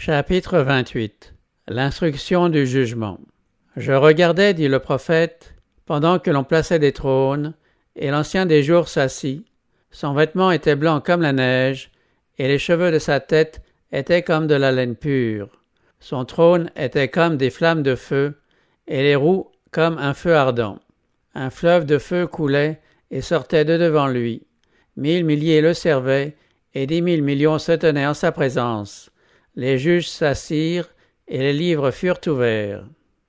Chapitre 28 L'instruction du jugement Je regardais, dit le prophète, pendant que l'on plaçait des trônes, et l'ancien des jours s'assit. Son vêtement était blanc comme la neige, et les cheveux de sa tête étaient comme de la laine pure. Son trône était comme des flammes de feu, et les roues comme un feu ardent. Un fleuve de feu coulait et sortait de devant lui. Mille milliers le servaient, et dix mille millions se tenaient en sa présence les juges s'assirent et les livres furent ouverts.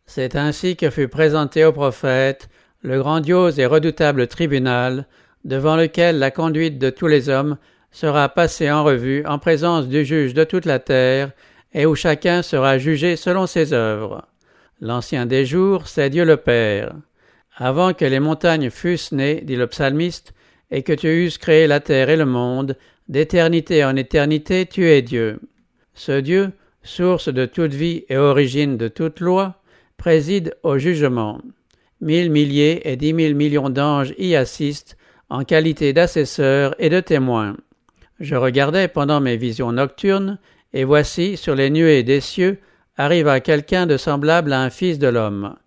C'est ainsi que fut présenté au prophète le grandiose et redoutable tribunal devant lequel la conduite de tous les hommes sera passée en revue en présence du juge de toute la terre et où chacun sera jugé selon ses œuvres. L'ancien des jours, c'est Dieu le Père. Avant que les montagnes fussent nées, dit le psalmiste, et que tu eusses créé la terre et le monde, d'éternité en éternité tu es Dieu. Ce Dieu, source de toute vie et origine de toute loi, préside au jugement. Mille milliers et dix mille millions d'anges y assistent en qualité d'assesseurs et de témoins. Je regardais pendant mes visions nocturnes, et voici, sur les nuées des cieux, arriva quelqu'un de semblable à un fils de l'homme.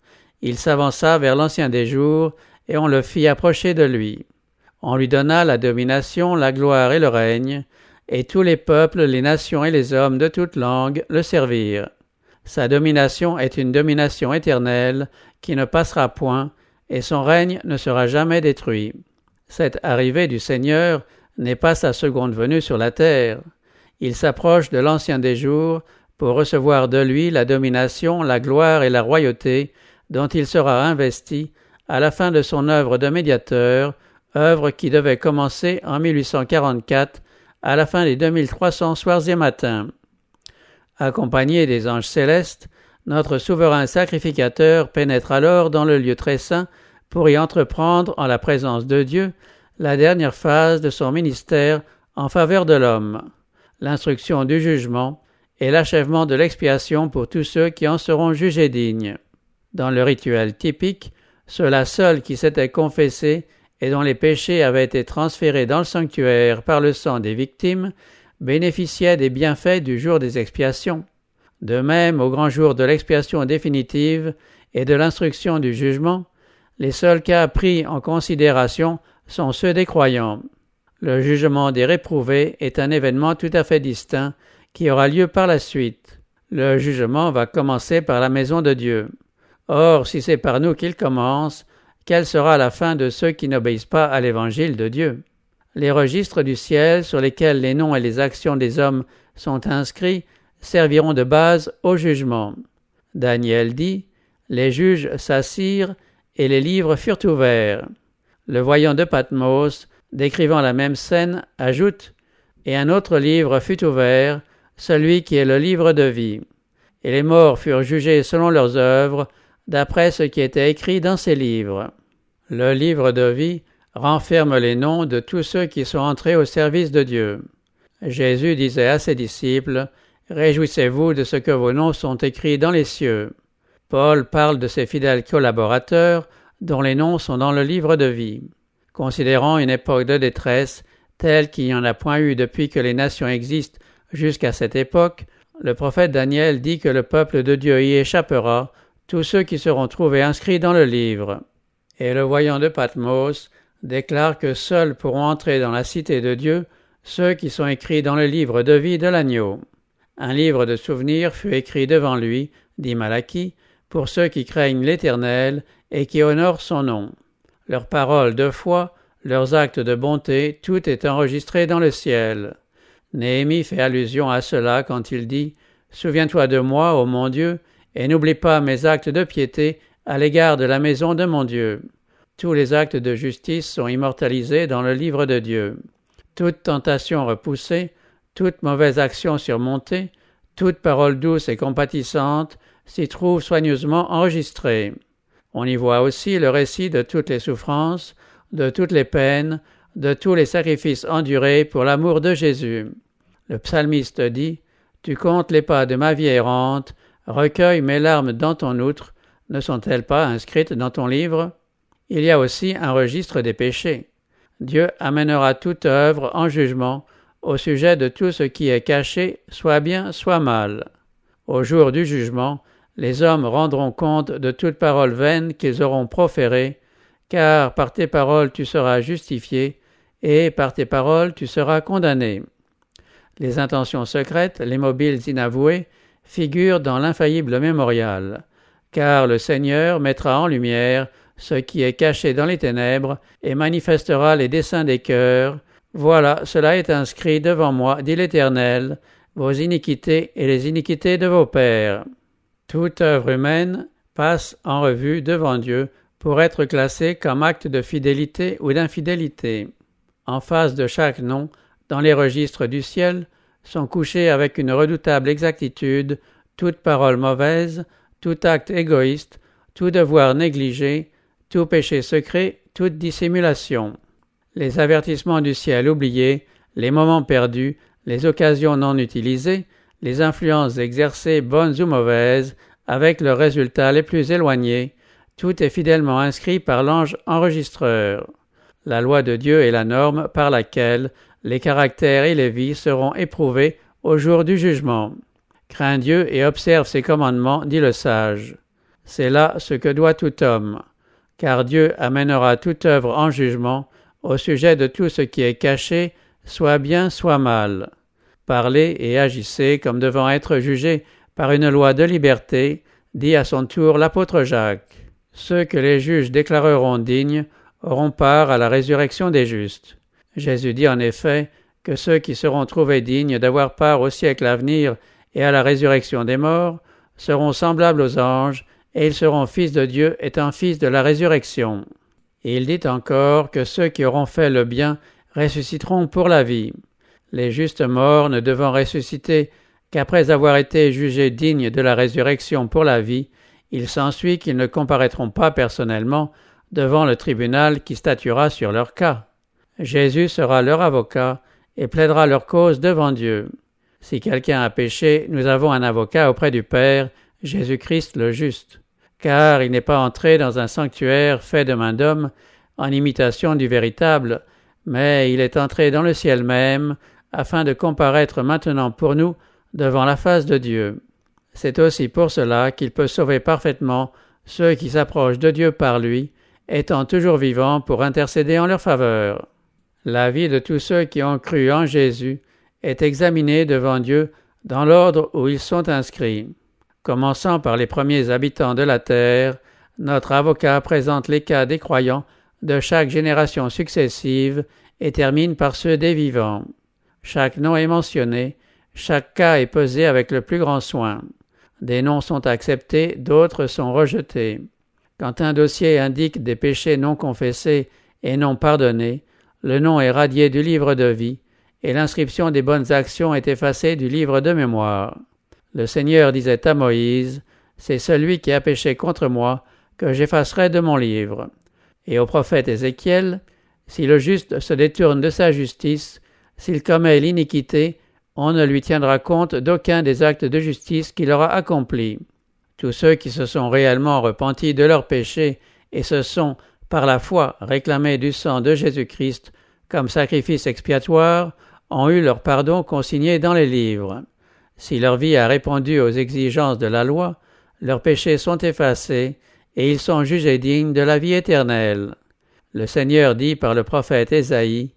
Il s'avança vers l'ancien des jours, et on le fit approcher de lui. On lui donna la domination, la gloire et le règne, et tous les peuples, les nations et les hommes de toute langue le servirent. Sa domination est une domination éternelle qui ne passera point, et son règne ne sera jamais détruit. Cette arrivée du Seigneur n'est pas sa seconde venue sur la terre. Il s'approche de l'ancien des jours pour recevoir de lui la domination, la gloire et la royauté dont il sera investi à la fin de son œuvre de médiateur, œuvre qui devait commencer en 1844 à la fin des 2300 soirs et matins. Accompagné des anges célestes, notre souverain sacrificateur pénètre alors dans le lieu très saint pour y entreprendre, en la présence de Dieu, la dernière phase de son ministère en faveur de l'homme, l'instruction du jugement et l'achèvement de l'expiation pour tous ceux qui en seront jugés dignes. Dans le rituel typique, ceux-là seuls qui s'étaient confessés et dont les péchés avaient été transférés dans le sanctuaire par le sang des victimes, bénéficiaient des bienfaits du jour des expiations. De même, au grand jour de l'expiation définitive et de l'instruction du jugement, les seuls cas pris en considération sont ceux des croyants. Le jugement des réprouvés est un événement tout à fait distinct qui aura lieu par la suite. Le jugement va commencer par la maison de Dieu. Or, si c'est par nous qu'il commence, quelle sera la fin de ceux qui n'obéissent pas à l'évangile de Dieu? Les registres du ciel sur lesquels les noms et les actions des hommes sont inscrits serviront de base au jugement. Daniel dit Les juges s'assirent et les livres furent ouverts. Le voyant de Patmos, décrivant la même scène, ajoute Et un autre livre fut ouvert, celui qui est le livre de vie. Et les morts furent jugés selon leurs œuvres, d'après ce qui était écrit dans ces livres. Le livre de vie renferme les noms de tous ceux qui sont entrés au service de Dieu. Jésus disait à ses disciples, Réjouissez-vous de ce que vos noms sont écrits dans les cieux. Paul parle de ses fidèles collaborateurs dont les noms sont dans le livre de vie. Considérant une époque de détresse telle qu'il n'y en a point eu depuis que les nations existent jusqu'à cette époque, le prophète Daniel dit que le peuple de Dieu y échappera tous ceux qui seront trouvés inscrits dans le livre. Et le voyant de Patmos déclare que seuls pourront entrer dans la cité de Dieu ceux qui sont écrits dans le livre de vie de l'agneau. Un livre de souvenirs fut écrit devant lui, dit Malachie, pour ceux qui craignent l'Éternel et qui honorent son nom. Leurs paroles de foi, leurs actes de bonté, tout est enregistré dans le ciel. Néhémie fait allusion à cela quand il dit Souviens-toi de moi, ô mon Dieu, et n'oublie pas mes actes de piété à l'égard de la maison de mon Dieu. Tous les actes de justice sont immortalisés dans le livre de Dieu. Toute tentation repoussée, toute mauvaise action surmontée, toute parole douce et compatissante s'y trouve soigneusement enregistrée. On y voit aussi le récit de toutes les souffrances, de toutes les peines, de tous les sacrifices endurés pour l'amour de Jésus. Le psalmiste dit Tu comptes les pas de ma vie errante, Recueille mes larmes dans ton outre, ne sont-elles pas inscrites dans ton livre? Il y a aussi un registre des péchés. Dieu amènera toute œuvre en jugement au sujet de tout ce qui est caché, soit bien, soit mal. Au jour du jugement, les hommes rendront compte de toute parole vaine qu'ils auront proférée, car par tes paroles tu seras justifié, et par tes paroles tu seras condamné. Les intentions secrètes, les mobiles inavoués, figurent dans l'infaillible mémorial, car le Seigneur mettra en lumière ce qui est caché dans les ténèbres, et manifestera les desseins des cœurs. Voilà, cela est inscrit devant moi, dit l'Éternel, vos iniquités et les iniquités de vos pères. Toute œuvre humaine passe en revue devant Dieu pour être classée comme acte de fidélité ou d'infidélité. En face de chaque nom, dans les registres du ciel, sont couchés avec une redoutable exactitude toute parole mauvaise, tout acte égoïste, tout devoir négligé, tout péché secret, toute dissimulation. Les avertissements du ciel oubliés, les moments perdus, les occasions non utilisées, les influences exercées bonnes ou mauvaises, avec leurs résultats les plus éloignés, tout est fidèlement inscrit par l'ange enregistreur. La loi de Dieu est la norme par laquelle les caractères et les vies seront éprouvés au jour du jugement. Crains Dieu et observe ses commandements, dit le sage. C'est là ce que doit tout homme, car Dieu amènera toute œuvre en jugement au sujet de tout ce qui est caché, soit bien, soit mal. Parlez et agissez comme devant être jugés par une loi de liberté, dit à son tour l'apôtre Jacques. Ceux que les juges déclareront dignes auront part à la résurrection des justes. Jésus dit en effet que ceux qui seront trouvés dignes d'avoir part au siècle à venir et à la résurrection des morts seront semblables aux anges, et ils seront fils de Dieu étant fils de la résurrection. Il dit encore que ceux qui auront fait le bien ressusciteront pour la vie. Les justes morts ne devant ressusciter qu'après avoir été jugés dignes de la résurrection pour la vie, il s'ensuit qu'ils ne comparaîtront pas personnellement devant le tribunal qui statuera sur leur cas. Jésus sera leur avocat et plaidera leur cause devant Dieu. Si quelqu'un a péché, nous avons un avocat auprès du Père, Jésus-Christ le juste. Car il n'est pas entré dans un sanctuaire fait de main d'homme, en imitation du véritable, mais il est entré dans le ciel même, afin de comparaître maintenant pour nous devant la face de Dieu. C'est aussi pour cela qu'il peut sauver parfaitement ceux qui s'approchent de Dieu par lui, étant toujours vivants pour intercéder en leur faveur. La vie de tous ceux qui ont cru en Jésus est examinée devant Dieu dans l'ordre où ils sont inscrits. Commençant par les premiers habitants de la terre, notre avocat présente les cas des croyants de chaque génération successive et termine par ceux des vivants. Chaque nom est mentionné, chaque cas est pesé avec le plus grand soin. Des noms sont acceptés, d'autres sont rejetés. Quand un dossier indique des péchés non confessés et non pardonnés, le nom est radié du livre de vie, et l'inscription des bonnes actions est effacée du livre de mémoire. Le Seigneur disait à Moïse, C'est celui qui a péché contre moi que j'effacerai de mon livre. Et au prophète Ézéchiel, Si le juste se détourne de sa justice, s'il commet l'iniquité, on ne lui tiendra compte d'aucun des actes de justice qu'il aura accomplis. Tous ceux qui se sont réellement repentis de leurs péchés et se sont, par la foi, réclamés du sang de Jésus-Christ comme sacrifice expiatoire, ont eu leur pardon consigné dans les livres. Si leur vie a répondu aux exigences de la loi, leurs péchés sont effacés et ils sont jugés dignes de la vie éternelle. Le Seigneur dit par le prophète Ésaïe,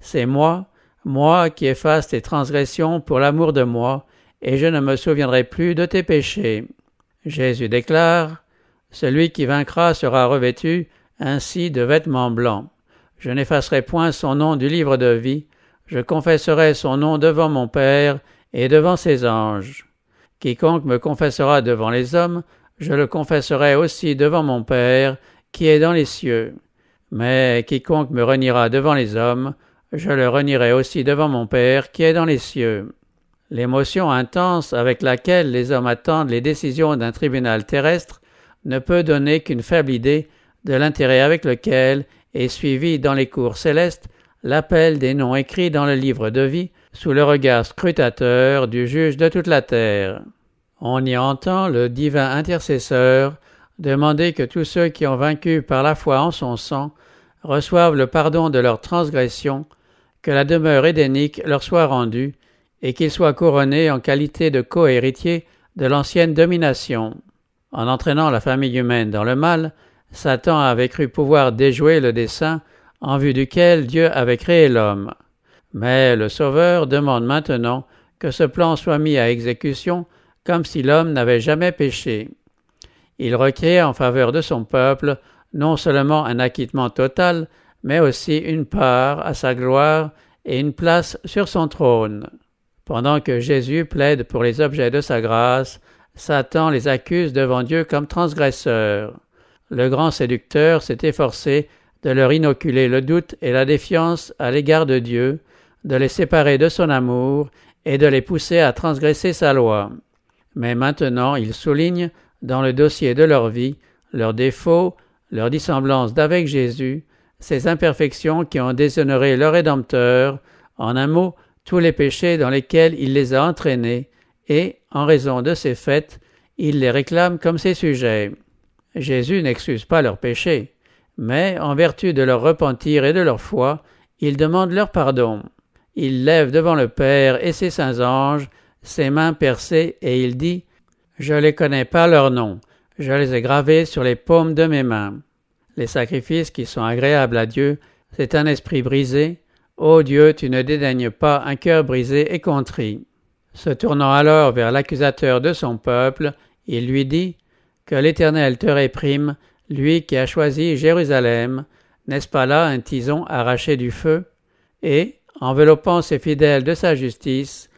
C'est moi, moi qui efface tes transgressions pour l'amour de moi, et je ne me souviendrai plus de tes péchés. Jésus déclare, Celui qui vaincra sera revêtu ainsi de vêtements blancs. Je n'effacerai point son nom du livre de vie, je confesserai son nom devant mon Père et devant ses anges. Quiconque me confessera devant les hommes, je le confesserai aussi devant mon Père qui est dans les cieux. Mais quiconque me reniera devant les hommes, je le renierai aussi devant mon Père qui est dans les cieux. L'émotion intense avec laquelle les hommes attendent les décisions d'un tribunal terrestre ne peut donner qu'une faible idée de l'intérêt avec lequel est suivi dans les cours célestes l'appel des noms écrits dans le livre de vie sous le regard scrutateur du juge de toute la terre. On y entend le divin intercesseur demander que tous ceux qui ont vaincu par la foi en son sang reçoivent le pardon de leurs transgressions que la demeure édénique leur soit rendue, et qu'ils soient couronnés en qualité de co-héritiers de l'ancienne domination. En entraînant la famille humaine dans le mal, Satan avait cru pouvoir déjouer le dessein en vue duquel Dieu avait créé l'homme. Mais le Sauveur demande maintenant que ce plan soit mis à exécution comme si l'homme n'avait jamais péché. Il requiert en faveur de son peuple non seulement un acquittement total, mais aussi une part à sa gloire et une place sur son trône. Pendant que Jésus plaide pour les objets de sa grâce, Satan les accuse devant Dieu comme transgresseurs. Le grand séducteur s'est efforcé de leur inoculer le doute et la défiance à l'égard de Dieu, de les séparer de son amour et de les pousser à transgresser sa loi. Mais maintenant il souligne, dans le dossier de leur vie, leurs défauts, leur dissemblance d'avec Jésus, ces imperfections qui ont déshonoré le Rédempteur, en un mot, tous les péchés dans lesquels il les a entraînés, et, en raison de ces faits, il les réclame comme ses sujets. Jésus n'excuse pas leurs péchés, mais, en vertu de leur repentir et de leur foi, il demande leur pardon. Il lève devant le Père et ses saints anges ses mains percées et il dit Je les connais pas leur nom, je les ai gravés sur les paumes de mes mains. Les sacrifices qui sont agréables à Dieu, c'est un esprit brisé. Ô Dieu, tu ne dédaignes pas un cœur brisé et contrit. Se tournant alors vers l'accusateur de son peuple, il lui dit Que l'Éternel te réprime, lui qui a choisi Jérusalem, n'est-ce pas là un tison arraché du feu? Et, enveloppant ses fidèles de sa justice,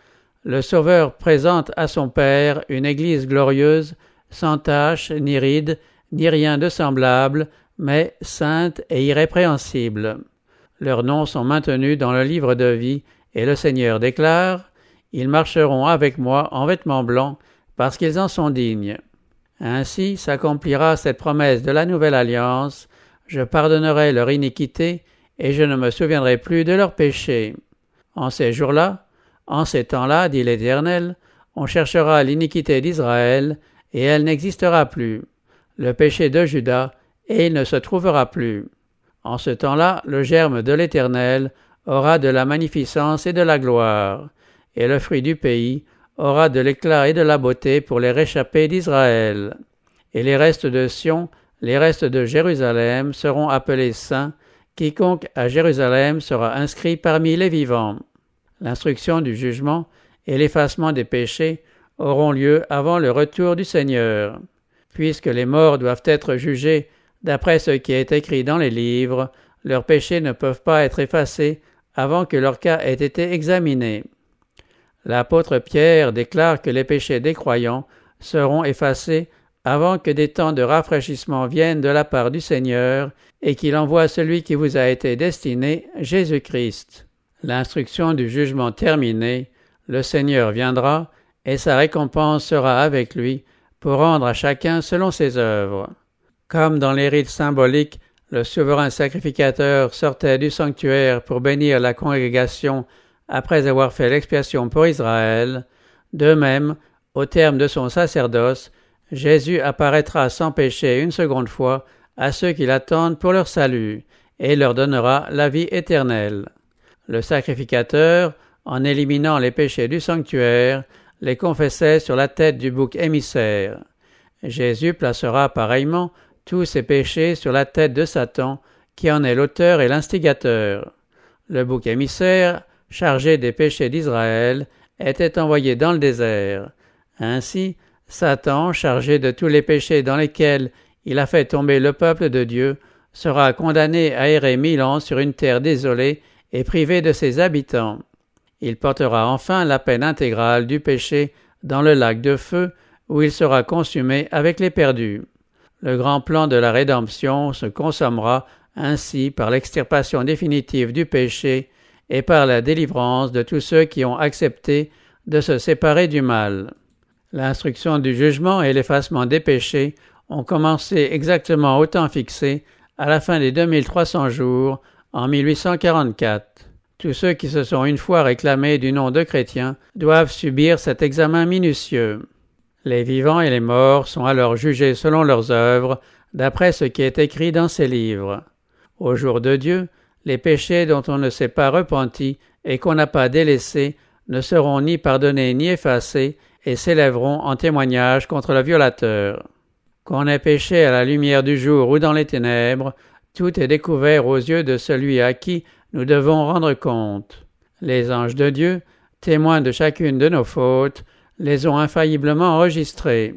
le Sauveur présente à son Père une Église glorieuse, sans tache, ni ride, ni rien de semblable, mais sainte et irrépréhensible. Leurs noms sont maintenus dans le livre de vie, et le Seigneur déclare Ils marcheront avec moi en vêtements blancs, parce qu'ils en sont dignes. Ainsi s'accomplira cette promesse de la nouvelle alliance Je pardonnerai leur iniquité, et je ne me souviendrai plus de leurs péchés. En ces jours-là, en ces temps-là, dit l'Éternel, on cherchera l'iniquité d'Israël, et elle n'existera plus. Le péché de Judas et il ne se trouvera plus. En ce temps-là, le germe de l'Éternel aura de la magnificence et de la gloire, et le fruit du pays aura de l'éclat et de la beauté pour les réchappés d'Israël. Et les restes de Sion, les restes de Jérusalem seront appelés saints, quiconque à Jérusalem sera inscrit parmi les vivants. L'instruction du jugement et l'effacement des péchés auront lieu avant le retour du Seigneur. Puisque les morts doivent être jugés D'après ce qui est écrit dans les livres, leurs péchés ne peuvent pas être effacés avant que leur cas ait été examiné. L'apôtre Pierre déclare que les péchés des croyants seront effacés avant que des temps de rafraîchissement viennent de la part du Seigneur et qu'il envoie celui qui vous a été destiné, Jésus-Christ. L'instruction du jugement terminée, le Seigneur viendra et sa récompense sera avec lui pour rendre à chacun selon ses œuvres. Comme dans les rites symboliques, le souverain sacrificateur sortait du sanctuaire pour bénir la congrégation après avoir fait l'expiation pour Israël, de même, au terme de son sacerdoce, Jésus apparaîtra sans péché une seconde fois à ceux qui l'attendent pour leur salut, et leur donnera la vie éternelle. Le sacrificateur, en éliminant les péchés du sanctuaire, les confessait sur la tête du bouc émissaire. Jésus placera pareillement tous ses péchés sur la tête de Satan, qui en est l'auteur et l'instigateur. Le bouc émissaire, chargé des péchés d'Israël, était envoyé dans le désert. Ainsi, Satan, chargé de tous les péchés dans lesquels il a fait tomber le peuple de Dieu, sera condamné à errer mille ans sur une terre désolée et privée de ses habitants. Il portera enfin la peine intégrale du péché dans le lac de feu, où il sera consumé avec les perdus. Le grand plan de la rédemption se consommera ainsi par l'extirpation définitive du péché et par la délivrance de tous ceux qui ont accepté de se séparer du mal. L'instruction du jugement et l'effacement des péchés ont commencé exactement au temps fixé, à la fin des 2300 jours, en 1844. Tous ceux qui se sont une fois réclamés du nom de chrétiens doivent subir cet examen minutieux. Les vivants et les morts sont alors jugés selon leurs œuvres, d'après ce qui est écrit dans ces livres. Au jour de Dieu, les péchés dont on ne s'est pas repenti et qu'on n'a pas délaissés ne seront ni pardonnés ni effacés et s'élèveront en témoignage contre le violateur. Qu'on ait péché à la lumière du jour ou dans les ténèbres, tout est découvert aux yeux de celui à qui nous devons rendre compte. Les anges de Dieu, témoins de chacune de nos fautes, les ont infailliblement enregistrés.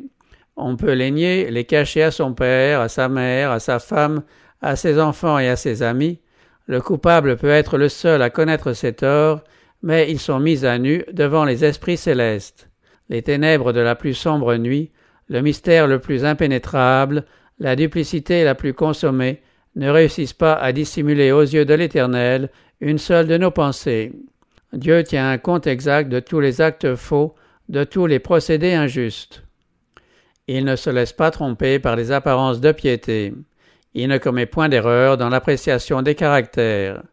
On peut les nier, les cacher à son père, à sa mère, à sa femme, à ses enfants et à ses amis. Le coupable peut être le seul à connaître ses torts, mais ils sont mis à nu devant les esprits célestes. Les ténèbres de la plus sombre nuit, le mystère le plus impénétrable, la duplicité la plus consommée, ne réussissent pas à dissimuler aux yeux de l'Éternel une seule de nos pensées. Dieu tient un compte exact de tous les actes faux, de tous les procédés injustes. Il ne se laisse pas tromper par les apparences de piété. Il ne commet point d'erreur dans l'appréciation des caractères.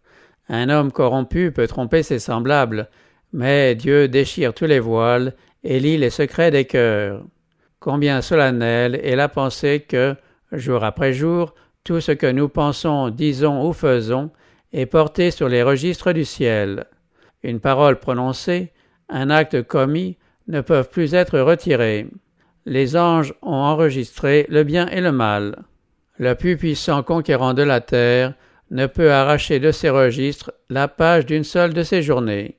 Un homme corrompu peut tromper ses semblables, mais Dieu déchire tous les voiles et lit les secrets des cœurs. Combien solennelle est la pensée que, jour après jour, tout ce que nous pensons, disons ou faisons est porté sur les registres du ciel. Une parole prononcée, un acte commis ne peuvent plus être retirés les anges ont enregistré le bien et le mal. Le plus puissant conquérant de la terre ne peut arracher de ses registres la page d'une seule de ses journées.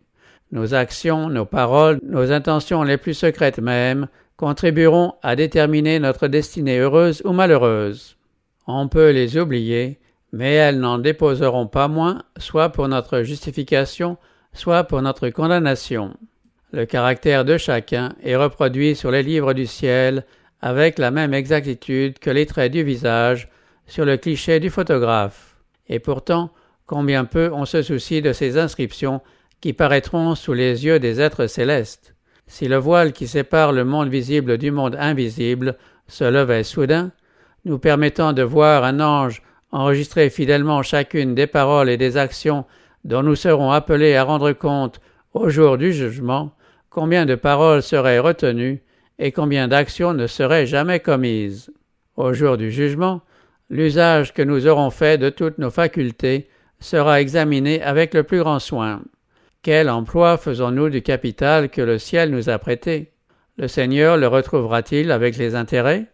Nos actions, nos paroles, nos intentions les plus secrètes même contribueront à déterminer notre destinée heureuse ou malheureuse. On peut les oublier, mais elles n'en déposeront pas moins, soit pour notre justification, soit pour notre condamnation. Le caractère de chacun est reproduit sur les livres du ciel avec la même exactitude que les traits du visage sur le cliché du photographe. Et pourtant, combien peu on se soucie de ces inscriptions qui paraîtront sous les yeux des êtres célestes. Si le voile qui sépare le monde visible du monde invisible se levait soudain, nous permettant de voir un ange enregistrer fidèlement chacune des paroles et des actions dont nous serons appelés à rendre compte au jour du jugement, combien de paroles seraient retenues et combien d'actions ne seraient jamais commises? Au jour du jugement, l'usage que nous aurons fait de toutes nos facultés sera examiné avec le plus grand soin. Quel emploi faisons-nous du capital que le ciel nous a prêté? Le Seigneur le retrouvera-t-il avec les intérêts?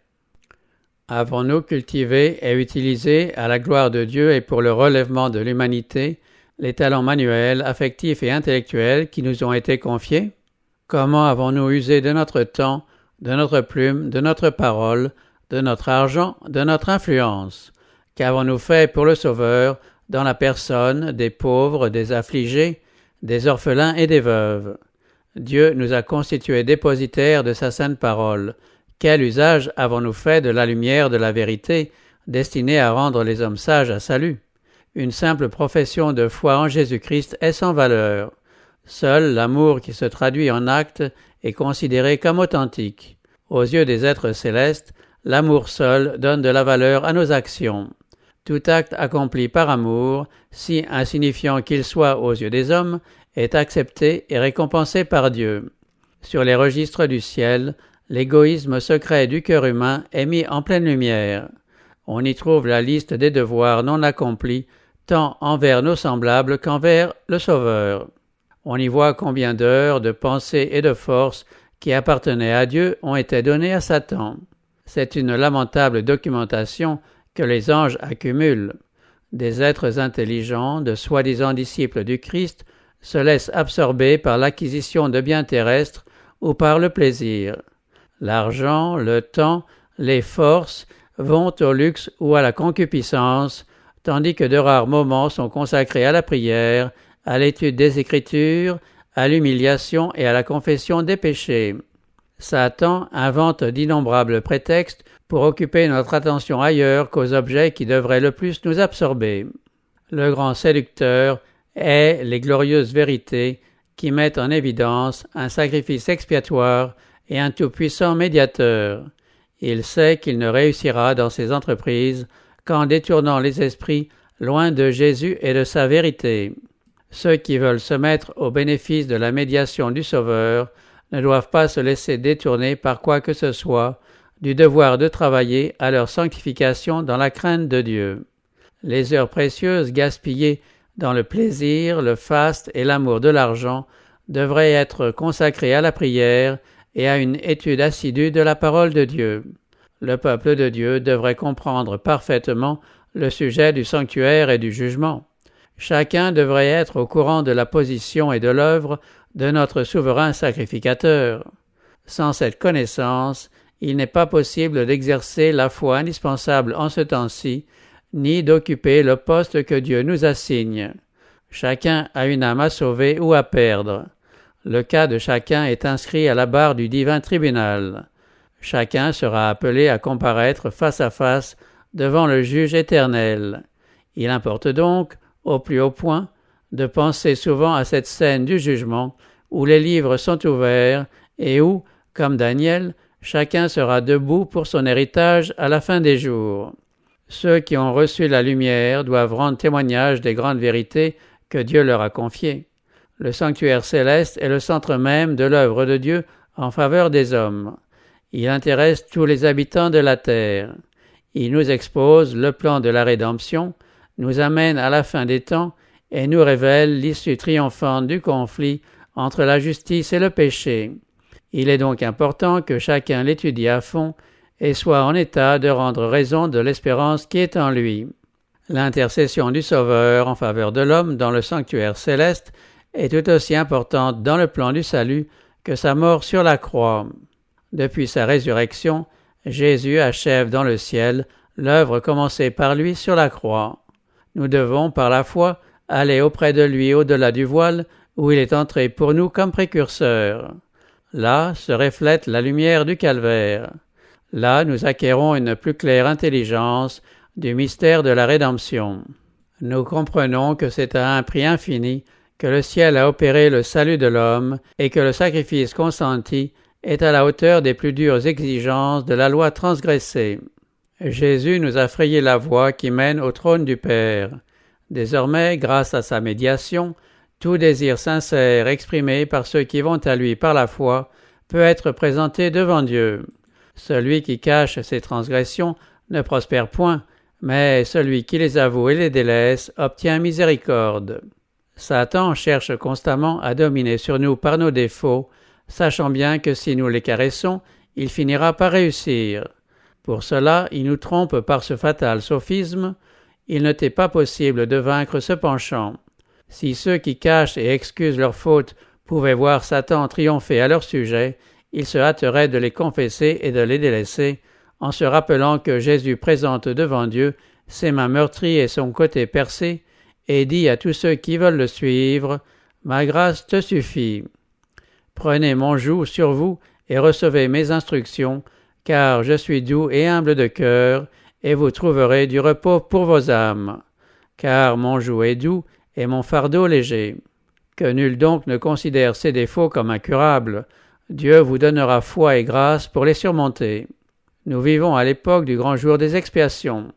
Avons-nous cultivé et utilisé à la gloire de Dieu et pour le relèvement de l'humanité les talents manuels, affectifs et intellectuels qui nous ont été confiés? Comment avons-nous usé de notre temps, de notre plume, de notre parole, de notre argent, de notre influence Qu'avons-nous fait pour le Sauveur dans la personne des pauvres, des affligés, des orphelins et des veuves? Dieu nous a constitués dépositaires de sa sainte parole. Quel usage avons-nous fait de la lumière de la vérité, destinée à rendre les hommes sages à salut? Une simple profession de foi en Jésus-Christ est sans valeur. Seul l'amour qui se traduit en acte est considéré comme authentique. Aux yeux des êtres célestes, l'amour seul donne de la valeur à nos actions. Tout acte accompli par amour, si insignifiant qu'il soit aux yeux des hommes, est accepté et récompensé par Dieu. Sur les registres du ciel, l'égoïsme secret du cœur humain est mis en pleine lumière. On y trouve la liste des devoirs non accomplis, tant envers nos semblables qu'envers le Sauveur. On y voit combien d'heures, de pensées et de forces qui appartenaient à Dieu ont été données à Satan. C'est une lamentable documentation que les anges accumulent. Des êtres intelligents, de soi-disant disciples du Christ, se laissent absorber par l'acquisition de biens terrestres ou par le plaisir. L'argent, le temps, les forces vont au luxe ou à la concupiscence, tandis que de rares moments sont consacrés à la prière, à l'étude des Écritures, à l'humiliation et à la confession des péchés. Satan invente d'innombrables prétextes pour occuper notre attention ailleurs qu'aux objets qui devraient le plus nous absorber. Le grand séducteur est les glorieuses vérités qui mettent en évidence un sacrifice expiatoire et un tout-puissant médiateur. Il sait qu'il ne réussira dans ses entreprises qu'en détournant les esprits loin de Jésus et de sa vérité. Ceux qui veulent se mettre au bénéfice de la médiation du Sauveur ne doivent pas se laisser détourner par quoi que ce soit du devoir de travailler à leur sanctification dans la crainte de Dieu. Les heures précieuses gaspillées dans le plaisir, le faste et l'amour de l'argent, devraient être consacrés à la prière et à une étude assidue de la parole de Dieu. Le peuple de Dieu devrait comprendre parfaitement le sujet du sanctuaire et du jugement. Chacun devrait être au courant de la position et de l'œuvre de notre souverain sacrificateur. Sans cette connaissance, il n'est pas possible d'exercer la foi indispensable en ce temps-ci, ni d'occuper le poste que Dieu nous assigne. Chacun a une âme à sauver ou à perdre. Le cas de chacun est inscrit à la barre du divin tribunal. Chacun sera appelé à comparaître face à face devant le juge éternel. Il importe donc, au plus haut point, de penser souvent à cette scène du jugement où les livres sont ouverts et où, comme Daniel, chacun sera debout pour son héritage à la fin des jours. Ceux qui ont reçu la lumière doivent rendre témoignage des grandes vérités que Dieu leur a confiées. Le sanctuaire céleste est le centre même de l'œuvre de Dieu en faveur des hommes. Il intéresse tous les habitants de la terre. Il nous expose le plan de la rédemption, nous amène à la fin des temps et nous révèle l'issue triomphante du conflit entre la justice et le péché. Il est donc important que chacun l'étudie à fond et soit en état de rendre raison de l'espérance qui est en lui. L'intercession du Sauveur en faveur de l'homme dans le sanctuaire céleste est tout aussi importante dans le plan du salut que sa mort sur la croix. Depuis sa résurrection, Jésus achève dans le ciel l'œuvre commencée par lui sur la croix. Nous devons, par la foi, aller auprès de lui au-delà du voile, où il est entré pour nous comme précurseur. Là se reflète la lumière du calvaire. Là nous acquérons une plus claire intelligence du mystère de la rédemption. Nous comprenons que c'est à un prix infini que le ciel a opéré le salut de l'homme et que le sacrifice consenti est à la hauteur des plus dures exigences de la loi transgressée. Jésus nous a frayé la voie qui mène au trône du Père. Désormais, grâce à sa médiation, tout désir sincère exprimé par ceux qui vont à lui par la foi peut être présenté devant Dieu. Celui qui cache ses transgressions ne prospère point, mais celui qui les avoue et les délaisse obtient miséricorde. Satan cherche constamment à dominer sur nous par nos défauts, sachant bien que si nous les caressons, il finira par réussir. Pour cela, il nous trompe par ce fatal sophisme. Il ne t'est pas possible de vaincre ce penchant. Si ceux qui cachent et excusent leurs fautes pouvaient voir Satan triompher à leur sujet, ils se hâteraient de les confesser et de les délaisser, en se rappelant que Jésus présente devant Dieu ses mains meurtries et son côté percé, et dit à tous ceux qui veulent le suivre, Ma grâce te suffit. Prenez mon joug sur vous et recevez mes instructions, car je suis doux et humble de cœur, et vous trouverez du repos pour vos âmes. Car mon joug est doux et mon fardeau léger. Que nul donc ne considère ses défauts comme incurables. Dieu vous donnera foi et grâce pour les surmonter. Nous vivons à l'époque du grand jour des expiations.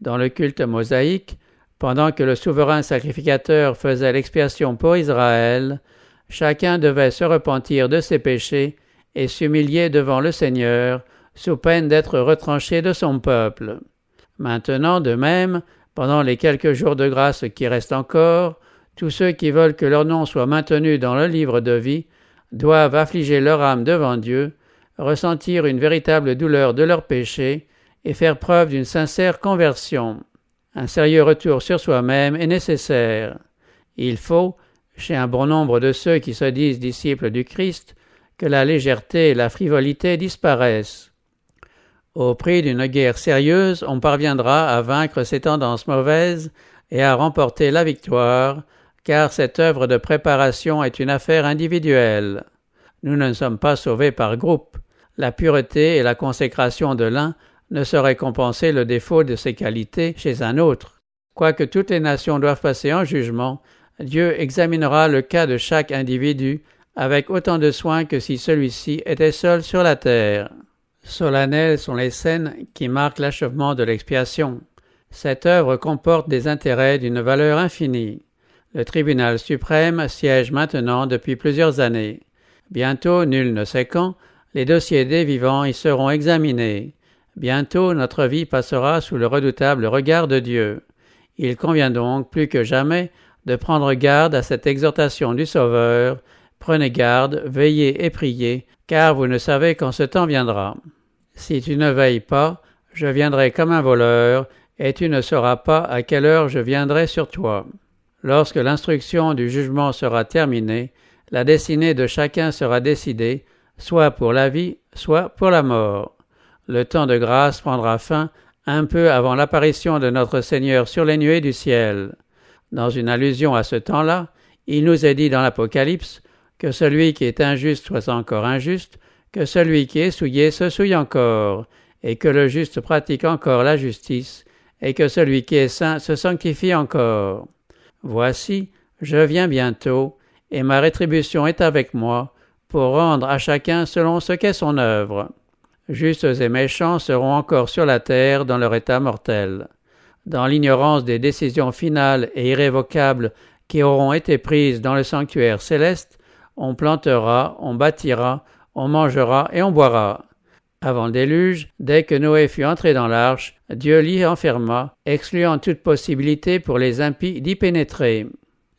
Dans le culte mosaïque, pendant que le souverain sacrificateur faisait l'expiation pour Israël, chacun devait se repentir de ses péchés et s'humilier devant le Seigneur, sous peine d'être retranché de son peuple. Maintenant, de même, pendant les quelques jours de grâce qui restent encore, tous ceux qui veulent que leur nom soit maintenu dans le livre de vie doivent affliger leur âme devant Dieu, ressentir une véritable douleur de leurs péchés et faire preuve d'une sincère conversion. Un sérieux retour sur soi-même est nécessaire. Il faut, chez un bon nombre de ceux qui se disent disciples du Christ, que la légèreté et la frivolité disparaissent. Au prix d'une guerre sérieuse, on parviendra à vaincre ces tendances mauvaises et à remporter la victoire, car cette œuvre de préparation est une affaire individuelle. Nous ne sommes pas sauvés par groupe. La pureté et la consécration de l'un ne sauraient compenser le défaut de ses qualités chez un autre. Quoique toutes les nations doivent passer en jugement, Dieu examinera le cas de chaque individu avec autant de soin que si celui-ci était seul sur la terre. Solennelles sont les scènes qui marquent l'achèvement de l'expiation. Cette œuvre comporte des intérêts d'une valeur infinie. Le tribunal suprême siège maintenant depuis plusieurs années. Bientôt, nul ne sait quand, les dossiers des vivants y seront examinés. Bientôt notre vie passera sous le redoutable regard de Dieu. Il convient donc plus que jamais de prendre garde à cette exhortation du Sauveur. Prenez garde, veillez et priez, car vous ne savez quand ce temps viendra. Si tu ne veilles pas, je viendrai comme un voleur, et tu ne sauras pas à quelle heure je viendrai sur toi. Lorsque l'instruction du jugement sera terminée, la destinée de chacun sera décidée, soit pour la vie, soit pour la mort. Le temps de grâce prendra fin un peu avant l'apparition de notre Seigneur sur les nuées du ciel. Dans une allusion à ce temps-là, il nous est dit dans l'Apocalypse que celui qui est injuste soit encore injuste, que celui qui est souillé se souille encore, et que le juste pratique encore la justice, et que celui qui est saint se sanctifie encore. Voici, je viens bientôt, et ma rétribution est avec moi, pour rendre à chacun selon ce qu'est son œuvre. Justes et méchants seront encore sur la terre dans leur état mortel. Dans l'ignorance des décisions finales et irrévocables qui auront été prises dans le sanctuaire céleste, on plantera, on bâtira, on mangera et on boira. Avant le déluge, dès que Noé fut entré dans l'arche, Dieu l'y enferma, excluant toute possibilité pour les impies d'y pénétrer.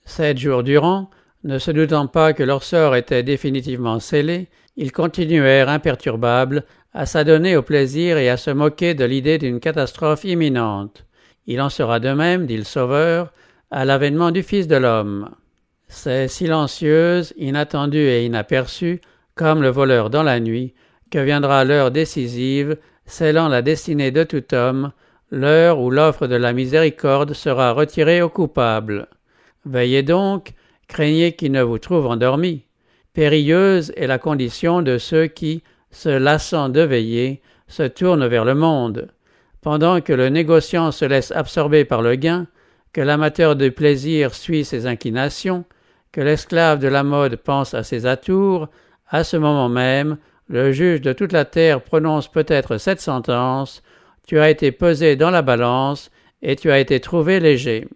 Sept jours durant, ne se doutant pas que leur sort était définitivement scellé, ils continuèrent imperturbables à s'adonner au plaisir et à se moquer de l'idée d'une catastrophe imminente. Il en sera de même, dit le Sauveur, à l'avènement du Fils de l'homme. C'est silencieuse, inattendue et inaperçue, comme le voleur dans la nuit, que viendra l'heure décisive, scellant la destinée de tout homme, l'heure où l'offre de la miséricorde sera retirée au coupable. Veillez donc, craignez qu'il ne vous trouve endormi. Périlleuse est la condition de ceux qui, se lassant de veiller, se tournent vers le monde. Pendant que le négociant se laisse absorber par le gain, que l'amateur de plaisir suit ses inclinations, que l'esclave de la mode pense à ses atours, à ce moment même, le juge de toute la terre prononce peut-être cette sentence Tu as été pesé dans la balance, et tu as été trouvé léger.